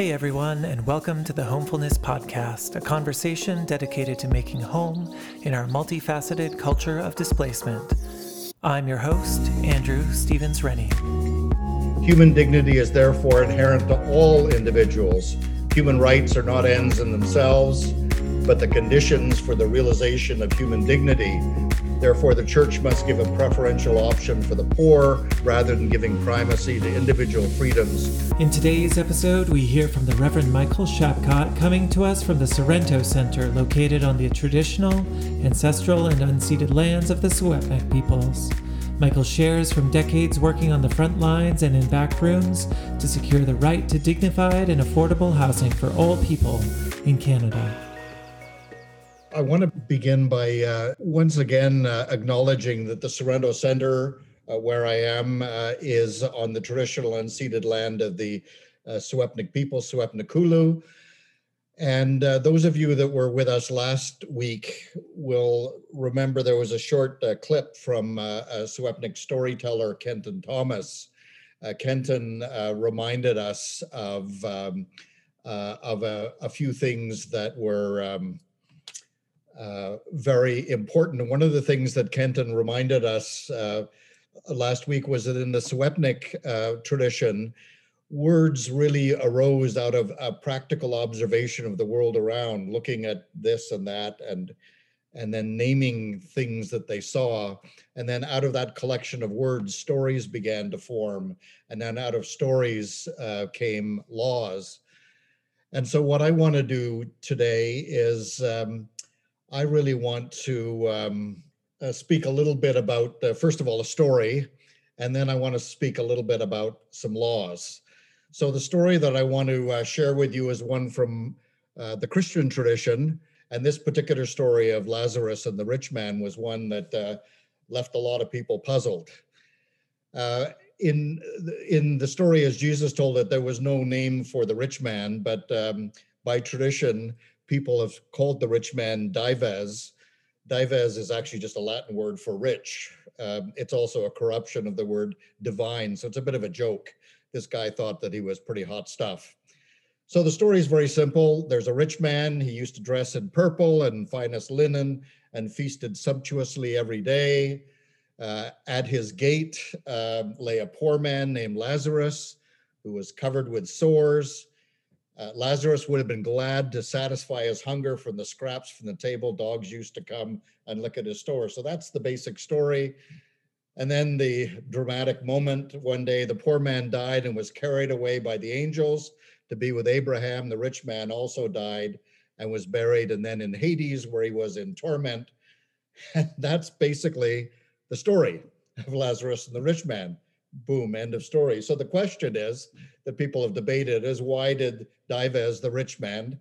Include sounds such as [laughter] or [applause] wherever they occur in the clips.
Hey everyone, and welcome to the Homefulness Podcast, a conversation dedicated to making home in our multifaceted culture of displacement. I'm your host, Andrew Stephens-Rennie. Human dignity is therefore inherent to all individuals. Human rights are not ends in themselves, but the conditions for the realization of human dignity Therefore, the church must give a preferential option for the poor rather than giving primacy to individual freedoms. In today's episode, we hear from the Reverend Michael Shapcott coming to us from the Sorrento Centre located on the traditional, ancestral, and unceded lands of the Secwepemc peoples. Michael shares from decades working on the front lines and in back rooms to secure the right to dignified and affordable housing for all people in Canada. I want to begin by uh, once again uh, acknowledging that the Sorrento Centre, uh, where I am, uh, is on the traditional unceded land of the uh, Secwepemc people, Secwepemcúlecw. And uh, those of you that were with us last week will remember there was a short clip from a Secwepemc storyteller, Kenton Thomas. Kenton reminded us of um, of a, a, few things that were um, uh, very important. One of the things that Kenton reminded us uh, last week was that in the Secwepemc uh, tradition, words really arose out of a practical observation of the world around, looking at this and that, and and then naming things that they saw. And then out of that collection of words, stories began to form. And then out of stories uh, came laws. And so, what I want to do today is um, I really want to um, uh, speak a little bit about, uh, first of all, a story, and then I want to speak a little bit about some laws. So, the story that I want to uh, share with you is one from uh, the Christian tradition. And this particular story of Lazarus and the rich man was one that uh, left a lot of people puzzled. Uh, in, in the story, as Jesus told it, there was no name for the rich man, but um, by tradition, people have called the rich man Dives. Dives is actually just a Latin word for rich. Um, it's also a corruption of the word divine. So it's a bit of a joke. This guy thought that he was pretty hot stuff. So the story is very simple. There's a rich man. He used to dress in purple and finest linen and feasted sumptuously every day. Uh, at his gate uh, lay a poor man named Lazarus, who was covered with sores uh, Lazarus would have been glad to satisfy his hunger from the scraps from the table dogs used to come and look at his store. So that's the basic story. And then the dramatic moment one day, the poor man died and was carried away by the angels to be with Abraham. The rich man also died and was buried, and then in Hades, where he was in torment. And [laughs] that's basically the story of Lazarus and the rich man boom, end of story. So the question is that people have debated is why did Dives, the rich man,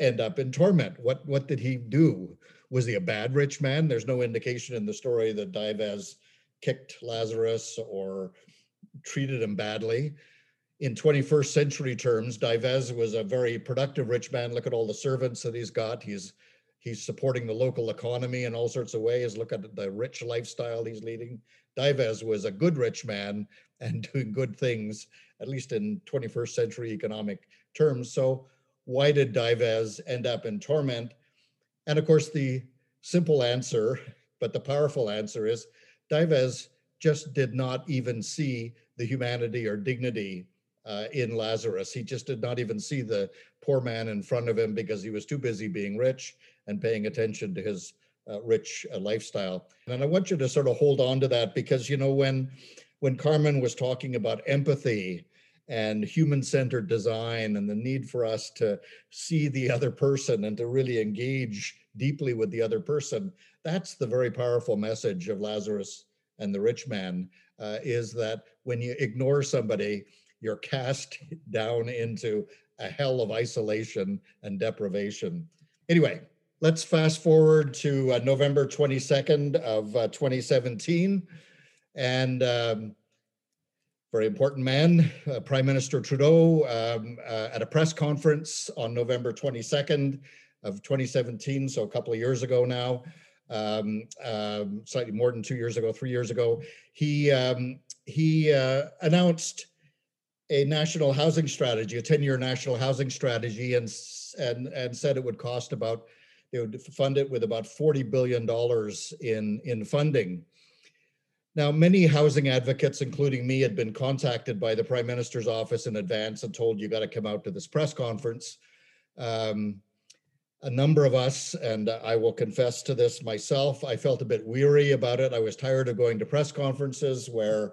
end up in torment? What what did he do? Was he a bad rich man? There's no indication in the story that Dives kicked Lazarus or treated him badly. In 21st century terms, Dives was a very productive rich man. Look at all the servants that he's got. He's he's supporting the local economy in all sorts of ways. Look at the rich lifestyle he's leading. Dives was a good rich man [laughs] and doing good things, at least in 21st century economic terms. So, why did Dives end up in torment? And of course, the simple answer, but the powerful answer is Dives just did not even see the humanity or dignity uh, in Lazarus. He just did not even see the poor man in front of him because he was too busy being rich and paying attention to his uh, rich uh, lifestyle. And I want you to sort of hold on to that because you know when when Carmen was talking about empathy and human-centered design and the need for us to see the other person and to really engage deeply with the other person, that's the very powerful message of Lazarus and the rich man uh, is that when you ignore somebody, you're cast [laughs] down into a hell of isolation and deprivation. Anyway, let's fast forward to uh, November 22nd of uh, 2017. And um, very important man, uh, Prime Minister Trudeau, um, uh, at a press conference on November 22nd of 2017, so a couple of years ago now, um, um, slightly more than two years ago, three years ago, he um, he uh, announced a national housing strategy, a 10-year national housing strategy, and and and said it would cost about they would fund it with about 40 billion dollars in in funding. Now, many housing advocates, including me, had been contacted by the Prime Minister's office in advance and told you got to come out to this press conference. Um, a number of us, and I will confess to this myself, I felt a bit weary about it. I was tired of going to press conferences where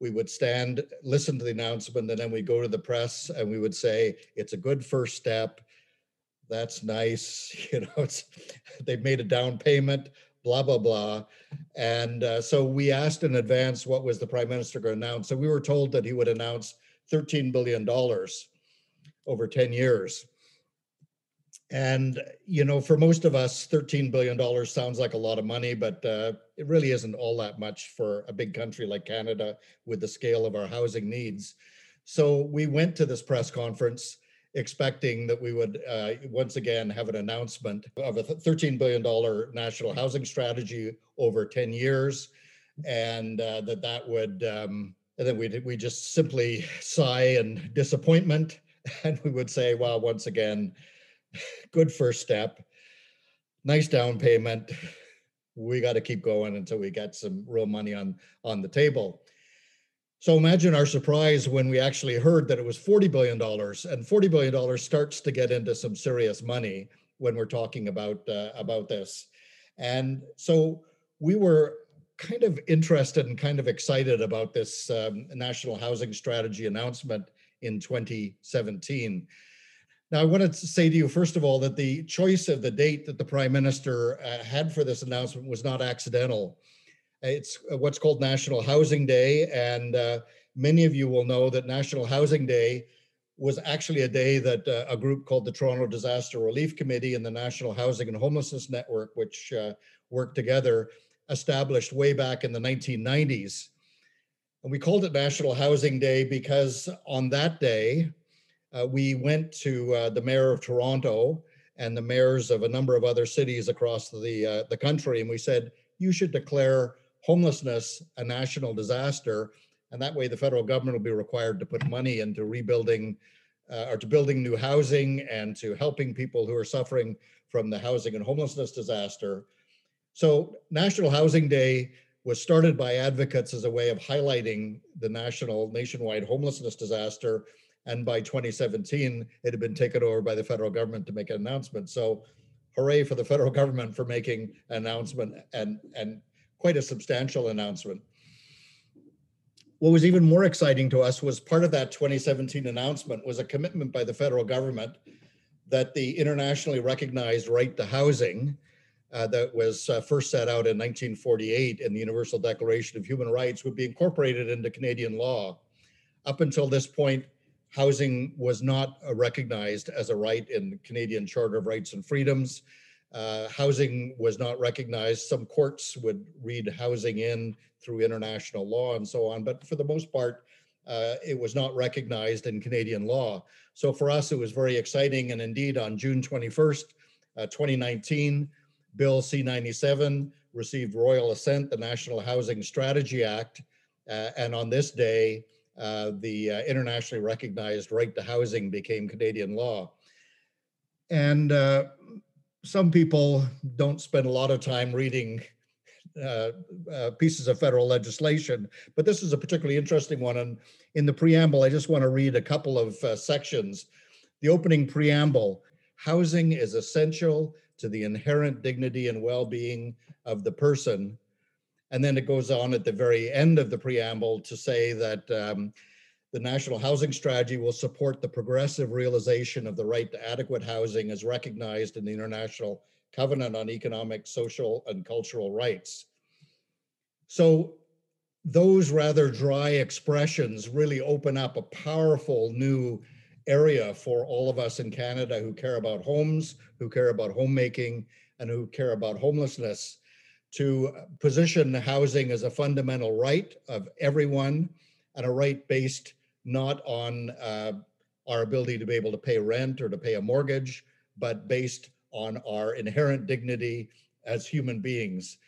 we would stand, listen to the announcement, and then we go to the press and we would say, it's a good first step. That's nice. [laughs] You know, it's they've made a down payment, blah, blah, blah. And uh, so we asked in advance what was the prime minister going to announce. So we were told that he would announce $13 billion over 10 years. And, you know, for most of us, $13 billion sounds like a lot of money, but uh, it really isn't all that much for a big country like Canada with the scale of our housing needs. So we went to this press conference expecting that we would uh, once again have an announcement of a $13 billion national housing strategy over 10 years. And uh, that that would, um, and then we we just simply sigh and disappointment. [laughs] And we would say, well, once again, good first step, nice down payment. We got to keep going until we get some real money on on the table. So imagine our surprise when we actually heard that it was $40 billion and $40 billion starts to get into some serious money when we're talking about, uh, about this. And so we were kind of interested and kind of excited about this um, national housing strategy announcement in 2017. Now, I wanted to say to you, first of all, that the choice of the date that the prime minister uh, had for this announcement was not accidental. It's uh, what's called National Housing Day. And uh, many of you will know that National Housing Day was actually a day that uh, a group called the Toronto Disaster Relief Committee and the National Housing and Homelessness Network, which uh, worked together, established way back in the 1990s. And we called it National Housing Day because on that day, uh, we went to uh, the mayor of Toronto and the mayors of a number of other cities across the uh, the country, and we said you should declare homelessness a national disaster, and that way the federal government will be required to put money into rebuilding uh, or to building new housing and to helping people who are suffering from the housing and homelessness disaster. So National Housing Day was started by advocates as a way of highlighting the national nationwide homelessness disaster and by 2017, it had been taken over by the federal government to make an announcement. So hooray for the federal government for making an announcement and, and quite a substantial announcement. What was even more exciting to us was part of that 2017 announcement was a commitment by the federal government that the internationally recognized right to housing uh, that was uh, first set out in 1948 in the Universal Declaration of Human Rights would be incorporated into Canadian law. Up until this point, housing was not recognized as a right in the Canadian Charter of Rights and Freedoms. Uh, housing was not recognized. Some courts would read housing in through international law and so on, but for the most part, uh, it was not recognized in Canadian law. So for us, it was very exciting. And indeed, on June 21st, uh, 2019, Bill C 97 received royal assent, the National Housing Strategy Act. Uh, and on this day, uh, the uh, internationally recognized right to housing became Canadian law. And some people don't spend a lot of time reading uh, uh, pieces of federal legislation, but this is a particularly interesting one. And in the preamble, I just want to read a couple of sections. The opening preamble housing is essential to the inherent dignity and well being of the person and then it goes on at the very end of the preamble to say that um, the National Housing Strategy will support the progressive realization of the right to adequate housing as recognized in the International Covenant on Economic, Social, and Cultural Rights. So those rather dry expressions really open up a powerful new area for all of us in Canada who care about homes, who care about homemaking, and who care about homelessness to position housing as a fundamental right of everyone and a right based not on uh, our ability to be able to pay rent or to pay a mortgage, but based on our inherent dignity as human beings.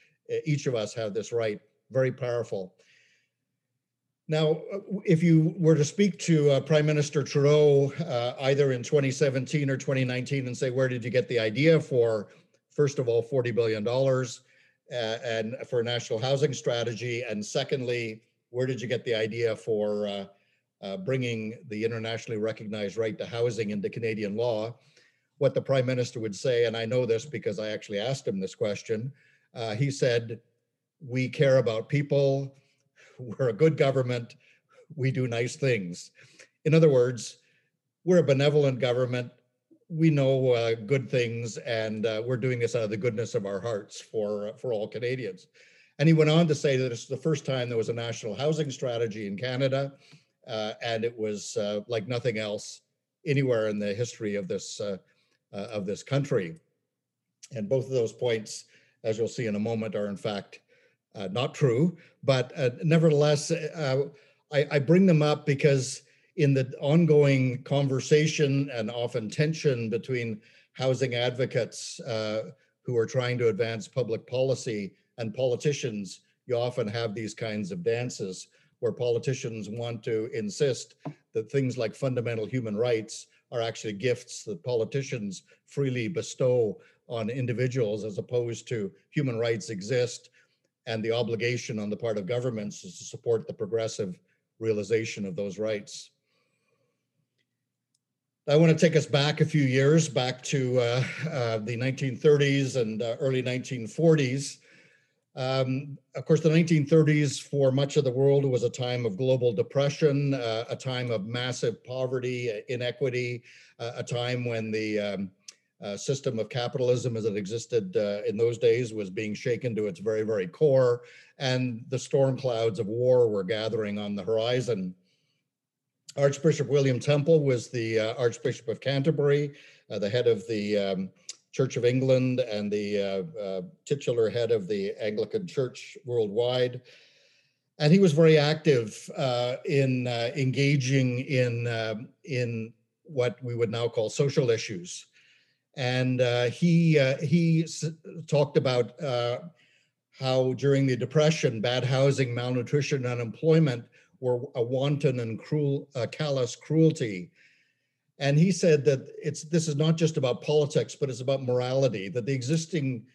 Each of us have this right, very powerful. Now, if you were to speak to uh, Prime Minister Trudeau uh, either in 2017 or 2019 and say, where did you get the idea for, first of all, $40 billion uh, and for a national housing strategy? And secondly, where did you get the idea for uh, bringing the internationally recognized right to housing into Canadian law? What the Prime Minister would say, and I know this because I actually asked him this question, uh, he said, we care about people we're a good government, we do nice things. In other words, we're a benevolent government. We know uh, good things, and uh, we're doing this out of the goodness of our hearts for uh, for all Canadians. And he went on to say that it's the first time there was a national housing strategy in Canada, uh, and it was uh, like nothing else anywhere in the history of this uh, of this country. And both of those points, as you'll see in a moment, are in fact uh, not true, but uh, nevertheless, uh, I, I, bring them up because in the ongoing conversation and often tension between housing advocates uh, who are trying to advance public policy and politicians, you often have these kinds of dances where politicians want to insist that things like fundamental human rights are actually gifts that politicians freely bestow on individuals as opposed to human rights exist and the obligation on the part of governments is to support the progressive realization of those rights. I want to take us back a few years, back to uh, uh, the 1930s and uh, early 1940s. Um, of course, the 1930s for much of the world was a time of global depression, uh, a time of massive poverty, inequity, uh, a time when the um, uh, system of capitalism as it existed uh, in those days was being shaken to its very, very core, and the storm clouds of war were gathering on the horizon. Archbishop William Temple was the uh, Archbishop of Canterbury, uh, the head of the um, Church of England, and the uh, uh, titular head of the Anglican Church worldwide. And he was very active in engaging in, um, in what we would now call social issues and uh, he uh, he s- talked about uh, how during the depression, bad housing, malnutrition, unemployment were a wanton and cruel, uh, callous cruelty. And he said that it's this is not just about politics, but it's about morality. That the existing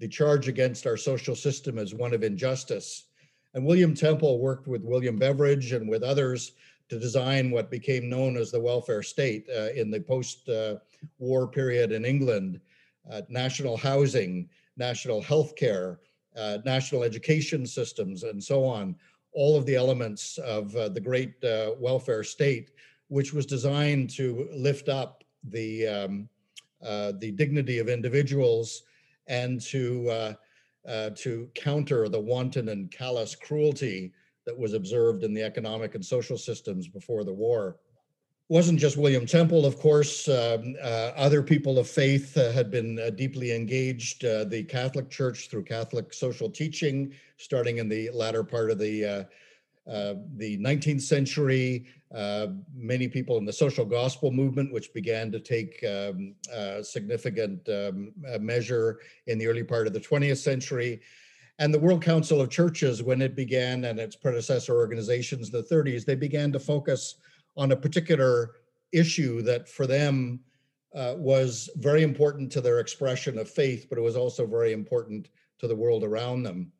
the charge against our social system is one of injustice. And William Temple worked with William Beveridge and with others to design what became known as the welfare state uh, in the post uh, war period in England, uh, national housing, national health care, uh, national education systems, and so on. All of the elements of uh, the great uh, welfare state, which was designed to lift up the, um, the dignity of individuals and to, to counter the wanton and callous cruelty that was observed in the economic and social systems before the war. It wasn't just William Temple, of course. Um, uh, other people of faith uh, had been uh, deeply engaged. Uh, the Catholic Church through Catholic social teaching, starting in the latter part of the uh, uh, the 19th century. many people in the social gospel movement, which began to take um, significant um, measure in the early part of the 20th century. And the World Council of Churches, when it began and its predecessor organizations in the 30s, they began to focus on a particular issue that for them uh, was very important to their expression of faith, but it was also very important to the world around them.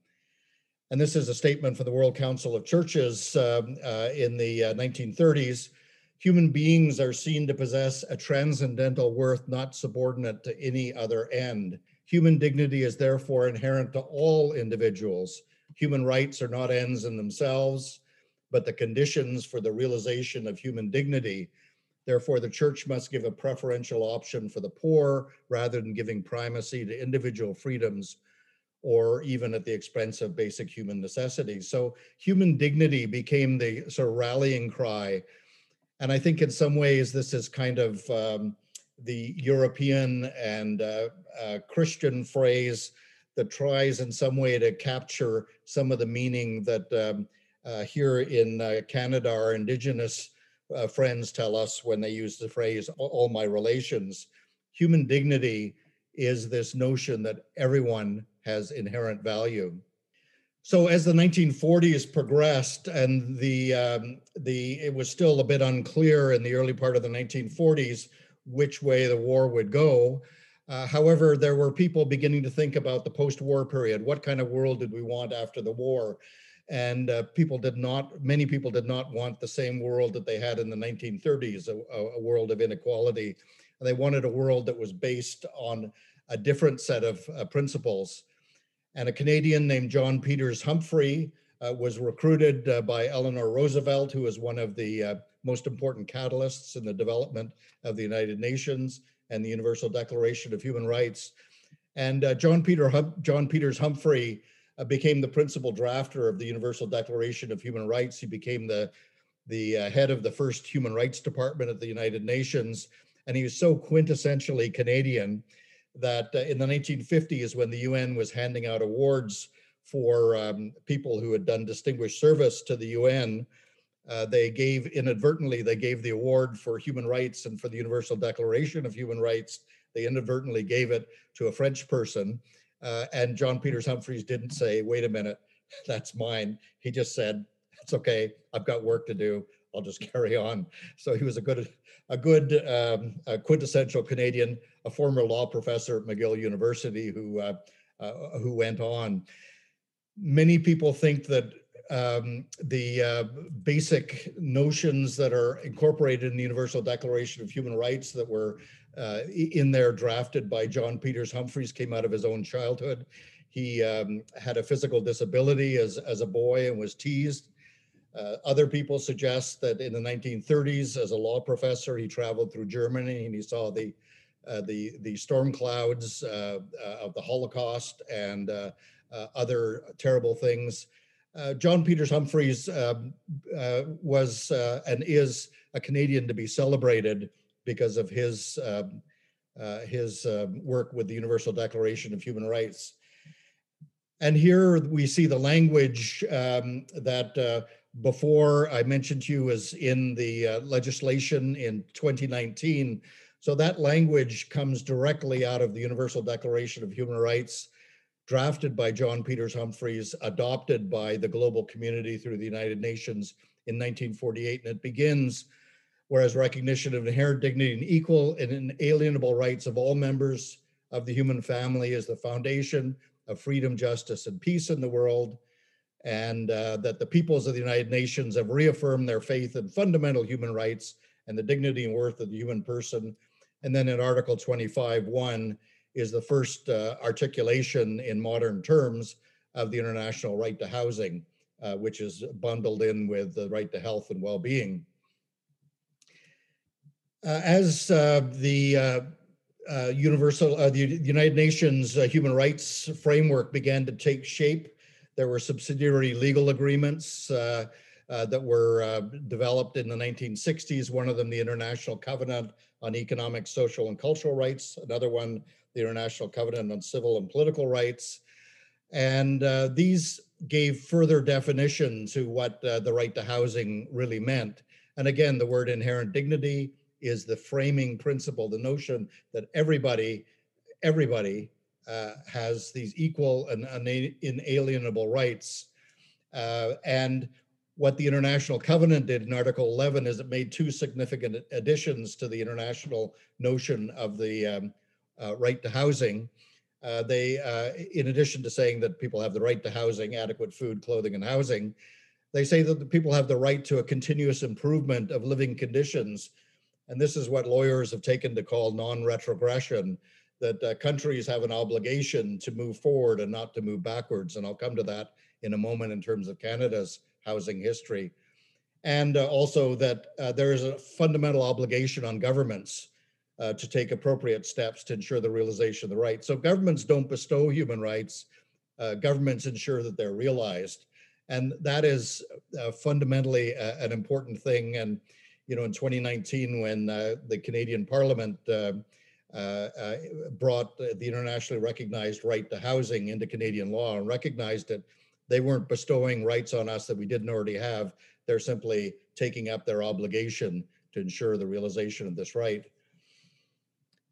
And this is a statement from the World Council of Churches um, uh, in the uh, 1930s. Human beings are seen to possess a transcendental worth not subordinate to any other end. Human dignity is therefore inherent to all individuals. Human rights are not ends in themselves, but the conditions for the realization of human dignity. Therefore, the church must give a preferential option for the poor rather than giving primacy to individual freedoms or even at the expense of basic human necessities. So, human dignity became the sort of rallying cry. And I think in some ways, this is kind of um, the European and uh, uh, Christian phrase that tries in some way to capture some of the meaning that um, uh, here in uh, Canada our Indigenous uh, friends tell us when they use the phrase all my relations. Human dignity is this notion that everyone has inherent value. So as the 1940s progressed and the um, the it was still a bit unclear in the early part of the 1940s which way the war would go. Uh, however, there were people beginning to think about the post-war period. What kind of world did we want after the war? And uh, people did not, many people did not want the same world that they had in the 1930s, a, a world of inequality. And they wanted a world that was based on a different set of uh, principles and a Canadian named John Peters Humphrey uh, was recruited uh, by Eleanor Roosevelt, who was one of the uh, most important catalysts in the development of the United Nations and the Universal Declaration of Human Rights. And uh, John Peter hum- John Peters Humphrey uh, became the principal drafter of the Universal Declaration of Human Rights. He became the the head of the first Human Rights Department at the United Nations, and he was so quintessentially Canadian that uh, in the 1950s, when the UN was handing out awards for um, people who had done distinguished service to the UN, uh, they gave inadvertently, they gave the award for human rights and for the Universal Declaration of Human Rights. They inadvertently gave it to a French person. Uh, and John Peters Humphreys didn't say, wait a minute, that's mine. He just said, it's okay, I've got work to do. I'll just [laughs] carry on. So he was a good, a good um, a quintessential Canadian, a former law professor at McGill University who uh, uh, who went on. Many people think that um, the uh, basic notions that are incorporated in the Universal Declaration of Human Rights that were uh, in there drafted by John Peters Humphreys came out of his own childhood. He um, had a physical disability as, as a boy and was teased uh, other people suggest that in the 1930s, as a law professor, he traveled through Germany and he saw the uh, the the storm clouds uh, uh of the Holocaust and uh, uh, other terrible things. John Peters Humphreys um, was and is a Canadian to be celebrated because of his um, his um, work with the Universal Declaration of Human Rights. And here we see the language um, that before I mentioned to you was in the uh, legislation in 2019. So that language comes directly out of the Universal Declaration of Human Rights, drafted by John Peters Humphreys, adopted by the global community through the United Nations in 1948. And it begins, whereas recognition of inherent dignity and equal and inalienable rights of all members of the human family is the foundation of freedom, justice, and peace in the world and uh, that the peoples of the United Nations have reaffirmed their faith in fundamental human rights and the dignity and worth of the human person. And then in Article 25, 1 is the first uh, articulation in modern terms of the international right to housing, uh, which is bundled in with the right to health and well being. Uh, as uh, the uh, universal, the United Nations human rights framework began to take shape there were subsidiary legal agreements uh, uh, that were uh, developed in the 1960s. One of them, the International Covenant on Economic, Social, and Cultural Rights. Another one, the International Covenant on Civil and Political Rights. And uh, these gave further definition to what uh, the right to housing really meant. And again, the word inherent dignity is the framing principle, the notion that everybody, everybody uh, has these equal and inalienable rights. Uh, and what the International Covenant did in Article 11 is it made two significant additions to the international notion of the um, uh, right to housing. Uh, they, uh, in addition to saying that people have the right to housing, adequate food, clothing, and housing, they say that the people have the right to a continuous improvement of living conditions. And this is what lawyers have taken to call non retrogression that uh, countries have an obligation to move forward and not to move backwards. And I'll come to that in a moment in terms of Canada's housing history. And uh, also that uh, there is a fundamental obligation on governments uh, to take appropriate steps to ensure the realization of the right. So governments don't bestow human rights, uh, governments ensure that they're realized. And that is uh, fundamentally an important thing. And, you know, in 2019, when the Canadian Parliament brought the internationally recognized right to housing into Canadian law and recognized that they weren't bestowing rights on us that we didn't already have. They're simply taking up their obligation to ensure the realization of this right.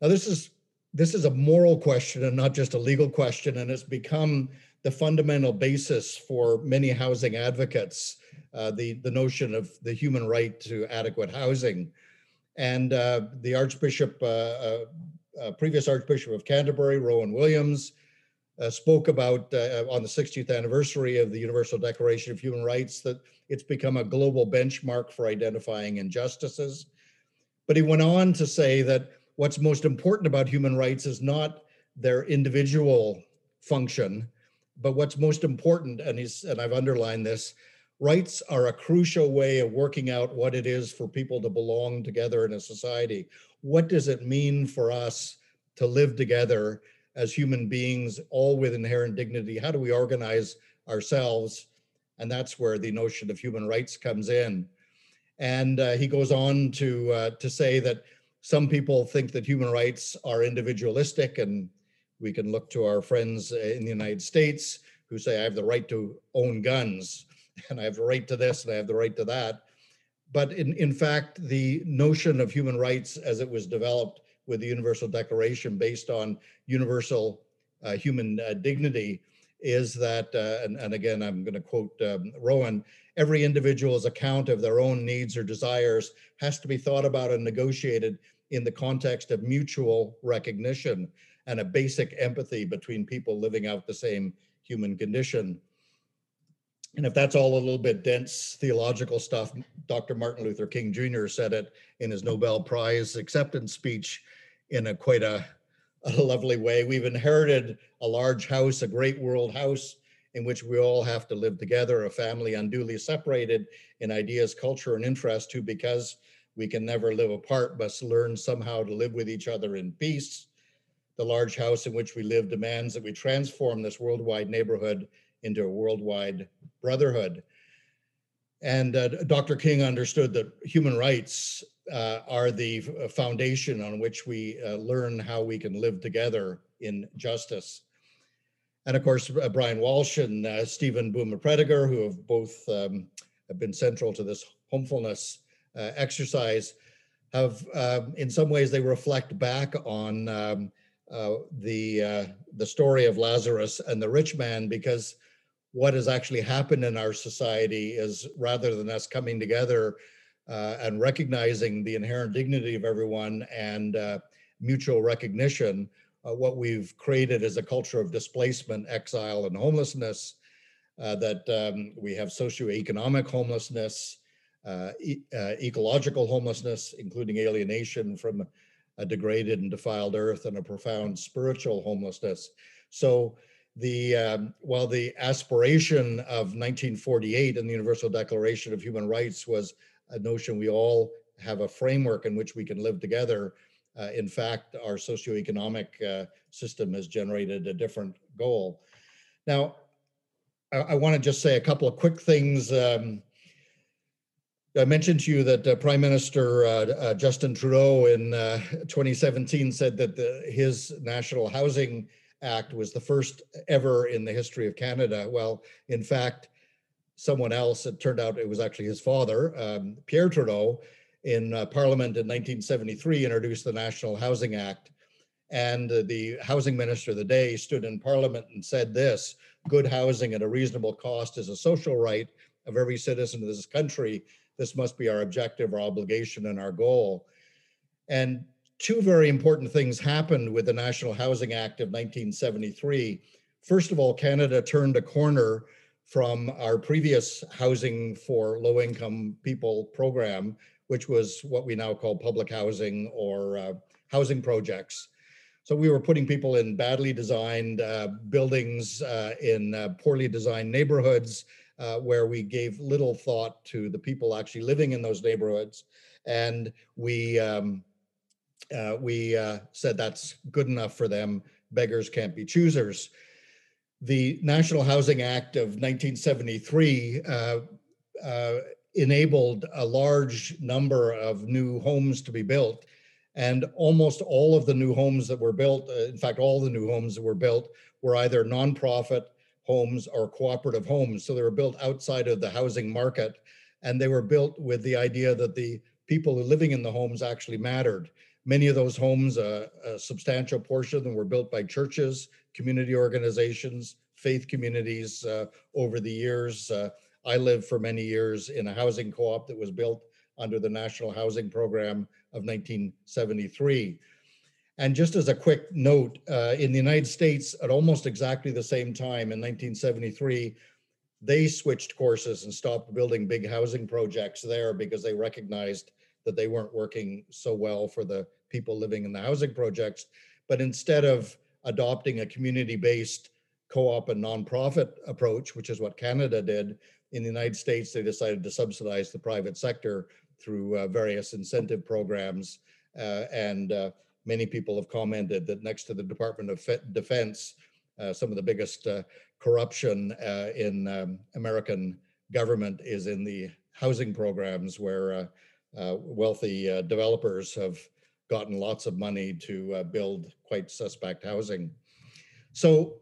Now, this is this is a moral question and not just a legal question, and it's become the fundamental basis for many housing advocates, uh, the, the notion of the human right to adequate housing. And uh, the Archbishop, uh, uh, uh previous Archbishop of Canterbury, Rowan Williams, uh, spoke about on the 60th anniversary of the Universal Declaration of Human Rights that it's become a global benchmark for identifying injustices. But he went on to say that what's most important about human rights is not their individual function, but what's most important, and he's and I've underlined this, rights are a crucial way of working out what it is for people to belong together in a society. What does it mean for us to live together as human beings, all with inherent dignity? How do we organize ourselves? And that's where the notion of human rights comes in. And uh, he goes on to uh, to say that some people think that human rights are individualistic and we can look to our friends in the United States who say, I have the right to own guns, and I have the right to this, and I have the right to that. But in, in fact, the notion of human rights as it was developed with the Universal Declaration based on universal uh, human uh, dignity is that, uh, and, and, again, I'm going to quote um, Rowan, every individual's account of their own needs or desires has to be thought about and negotiated in the context of mutual recognition and a basic empathy between people living out the same human condition. And if that's all a little bit dense theological stuff, Dr. Martin Luther King Jr. said it in his Nobel Prize acceptance speech in a quite a, a lovely way. We've inherited a large house, a great world house in which we all have to live together, a family unduly separated in ideas, culture, and interest, who, because we can never live apart, must learn somehow to live with each other in peace the large house in which we live demands that we transform this worldwide neighborhood into a worldwide brotherhood. And uh, Dr. King understood that human rights uh, are the uh, foundation on which we uh, learn how we can live together in justice. And of course, uh, Brian Walsh and uh, Steven Bouma-Prediger, who have both um, have been central to this homefulness exercise, have um, in some ways they reflect back on um, the the story of Lazarus and the rich man because what has actually happened in our society is rather than us coming together uh, and recognizing the inherent dignity of everyone and uh, mutual recognition, uh, what we've created is a culture of displacement, exile, and homelessness. that um, we have socioeconomic homelessness, e- ecological homelessness, including alienation from a degraded and defiled earth and a profound spiritual homelessness. So the um, while the aspiration of 1948 and the Universal Declaration of Human Rights was a notion we all have a framework in which we can live together. Uh, in fact, our socioeconomic uh, system has generated a different goal. Now, I, I want to just say a couple of quick things um, I mentioned to you that uh, Prime Minister uh, uh, Justin Trudeau in uh, 2017 said that the, his National Housing Act was the first ever in the history of Canada. Well, in fact, someone else, it turned out it was actually his father, um, Pierre Trudeau, in uh, Parliament in 1973 introduced the National Housing Act. And the housing minister of the day stood in Parliament and said this good housing at a reasonable cost is a social right of every citizen of this country this must be our objective, our obligation, and our goal. And two very important things happened with the National Housing Act of 1973. First of all, Canada turned a corner from our previous housing for low income people program, which was what we now call public housing or uh, housing projects. So we were putting people in badly designed uh, buildings uh, in uh, poorly designed neighborhoods uh, where we gave little thought to the people actually living in those neighborhoods. And we, um, uh, we uh, said that's good enough for them. Beggars can't be choosers. The National Housing Act of 1973 uh, uh, enabled a large number of new homes to be built. And almost all of the new homes that were built, uh, in fact, all the new homes that were built were either nonprofit homes or cooperative homes. So they were built outside of the housing market and they were built with the idea that the people who living in the homes actually mattered. Many of those homes, uh, a substantial portion of them were built by churches, community organizations, faith communities uh, over the years. Uh, I lived for many years in a housing co-op that was built under the National Housing Program of 1973. And just as a quick note, uh, in the United States, at almost exactly the same time in 1973, they switched courses and stopped building big housing projects there because they recognized that they weren't working so well for the people living in the housing projects. But instead of adopting a community-based co-op and nonprofit approach, which is what Canada did, in the United States, they decided to subsidize the private sector through uh, various incentive programs. Uh, and uh, many people have commented that next to the Department of Defense, uh, some of the biggest uh, corruption uh, in um, American government is in the housing programs where wealthy developers have gotten lots of money to build quite suspect housing. So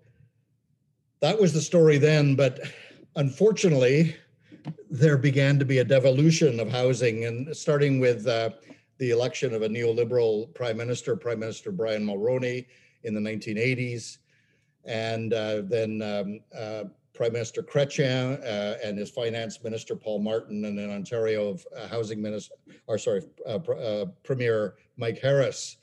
that was the story then, but unfortunately, there began to be a devolution of housing and starting with uh, the election of a neoliberal prime minister, Prime Minister Brian Mulroney in the 1980s. And uh, then um, uh, Prime Minister Chrétien uh, and his finance minister, Paul Martin, and in Ontario, of uh, housing minister, or sorry, uh, Premier Mike Harris.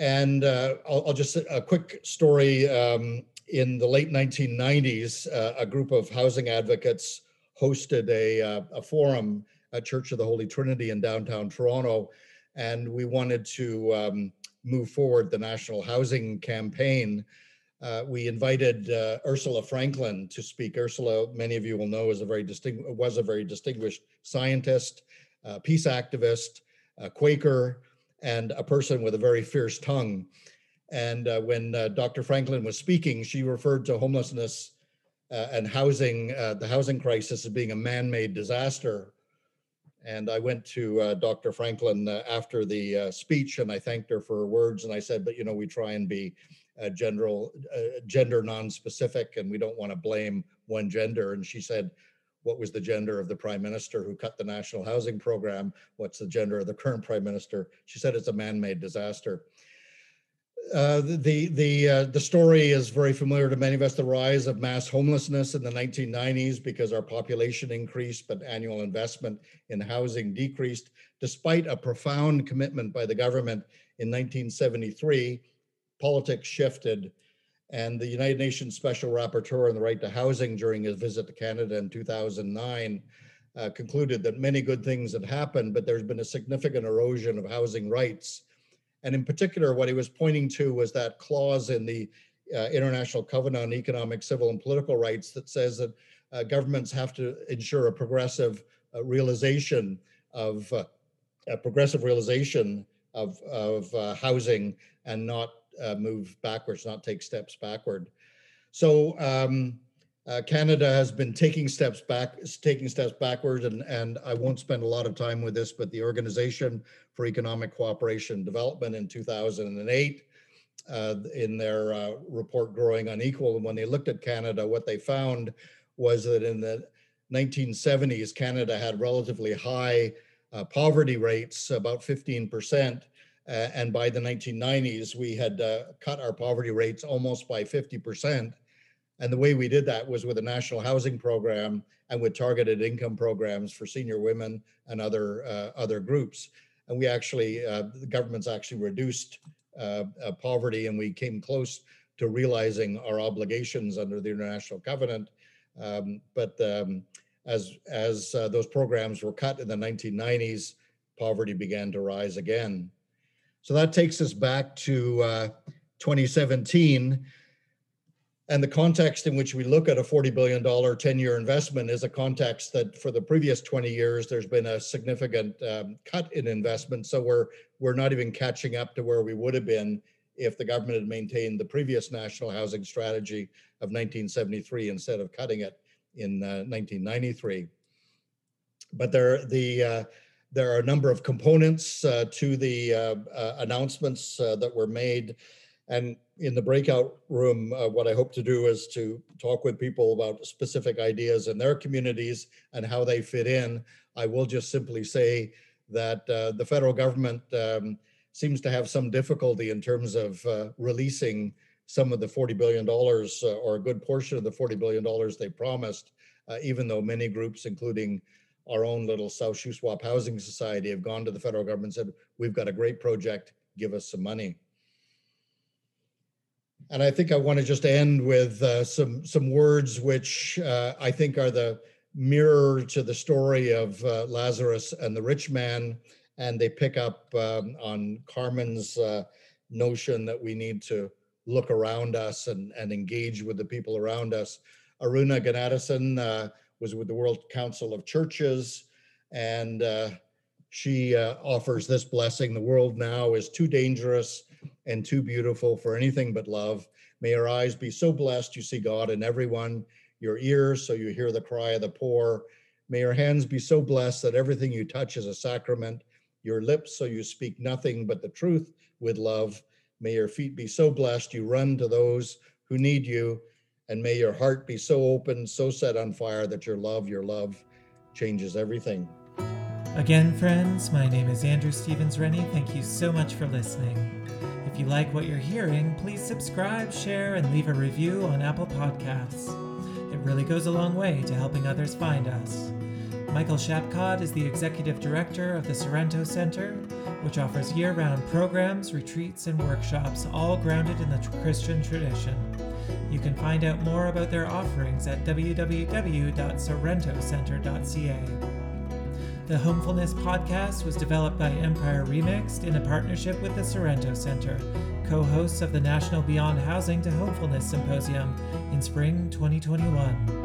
And I'll, I'll, just, a quick story. Um, in the late 1990s, a group of housing advocates hosted a, uh, a forum at Church of the Holy Trinity in downtown Toronto. And we wanted to um, move forward the national housing campaign. Uh, we invited uh, Ursula Franklin to speak. Ursula, many of you will know, is a very was a very distinguished scientist, peace activist, a Quaker, and a person with a very fierce tongue. And uh, when uh, Dr. Franklin was speaking, she referred to homelessness uh, and housing, uh, the housing crisis as being a man-made disaster. And I went to uh, Dr. Franklin uh, after the uh, speech and I thanked her for her words. And I said, but you know, we try and be uh, general, gender non-specific and we don't want to blame one gender. And she said, what was the gender of the prime minister who cut the national housing program? What's the gender of the current prime minister? She said, it's a man-made disaster. Uh, the the uh, the story is very familiar to many of us. The rise of mass homelessness in the 1990s because our population increased, but annual investment in housing decreased, despite a profound commitment by the government in 1973. Politics shifted, and the United Nations Special Rapporteur on the Right to Housing during his visit to Canada in 2009 uh, concluded that many good things had happened, but there's been a significant erosion of housing rights. And in particular, what he was pointing to was that clause in the uh, International Covenant on Economic, Civil, and Political Rights that says that uh, governments have to ensure a progressive uh, realization of uh, a progressive realization of, of uh, housing and not uh, move backwards, not take steps backward. So um, uh, Canada has been taking steps back, taking steps backward, and, and I won't spend a lot of time with this, but the Organization for Economic Cooperation and Development in 2008, uh, in their uh, report Growing Unequal, and when they looked at Canada, what they found was that in the 1970s, Canada had relatively high uh, poverty rates, about 15%, uh, and by the 1990s, we had uh, cut our poverty rates almost by 50%. And the way we did that was with a national housing program and with targeted income programs for senior women and other uh, other groups. And we actually, uh, the government's actually reduced uh, uh poverty, and we came close to realizing our obligations under the International Covenant. Um, but um, as as those programs were cut in the 1990s, poverty began to rise again. So that takes us back to uh, 2017 and the context in which we look at a $40 billion 10-year investment is a context that for the previous 20 years, there's been a significant um, cut in investment. So we're, we're not even catching up to where we would have been if the government had maintained the previous national housing strategy of 1973 instead of cutting it in uh, 1993. But there, the, uh, there are a number of components uh, to the uh, uh, announcements uh, that were made and in the breakout room, uh, what I hope to do is to talk with people about specific ideas in their communities and how they fit in. I will just simply say that the federal government um, seems to have some difficulty in terms of releasing some of the $40 billion or a good portion of the $40 billion they promised, even though many groups, including our own little South Shuswap Housing Society, have gone to the federal government and said, We've got a great project, give us some money. And I think I want to just end with uh, some some words which uh, I think are the mirror to the story of uh, Lazarus and the rich man, and they pick up um, on Carmen's uh, notion that we need to look around us and, and engage with the people around us. Aruna Gnanadason uh, was with the World Council of Churches, and uh, she uh, offers this blessing. The world now is too dangerous and too beautiful for anything but love. May your eyes be so blessed you see God in everyone, your ears so you hear the cry of the poor. May your hands be so blessed that everything you touch is a sacrament, your lips so you speak nothing but the truth with love. May your feet be so blessed you run to those who need you. And may your heart be so open, so set on fire that your love, your love changes everything. Again, friends, my name is Andrew Stephens-Rennie. Thank you so much for listening. If you like what you're hearing, please subscribe, share, and leave a review on Apple Podcasts. It really goes a long way to helping others find us. Michael Shapcott is the executive director of the Sorrento Centre, which offers year round programs, retreats, and workshops, all grounded in the Christian tradition. You can find out more about their offerings at www.sorrentocentre.ca. The Homefulness podcast was developed by Empire Remixed in a partnership with the Sorrento Centre, co hosts of the National Beyond Housing to Homefulness Symposium in spring 2021.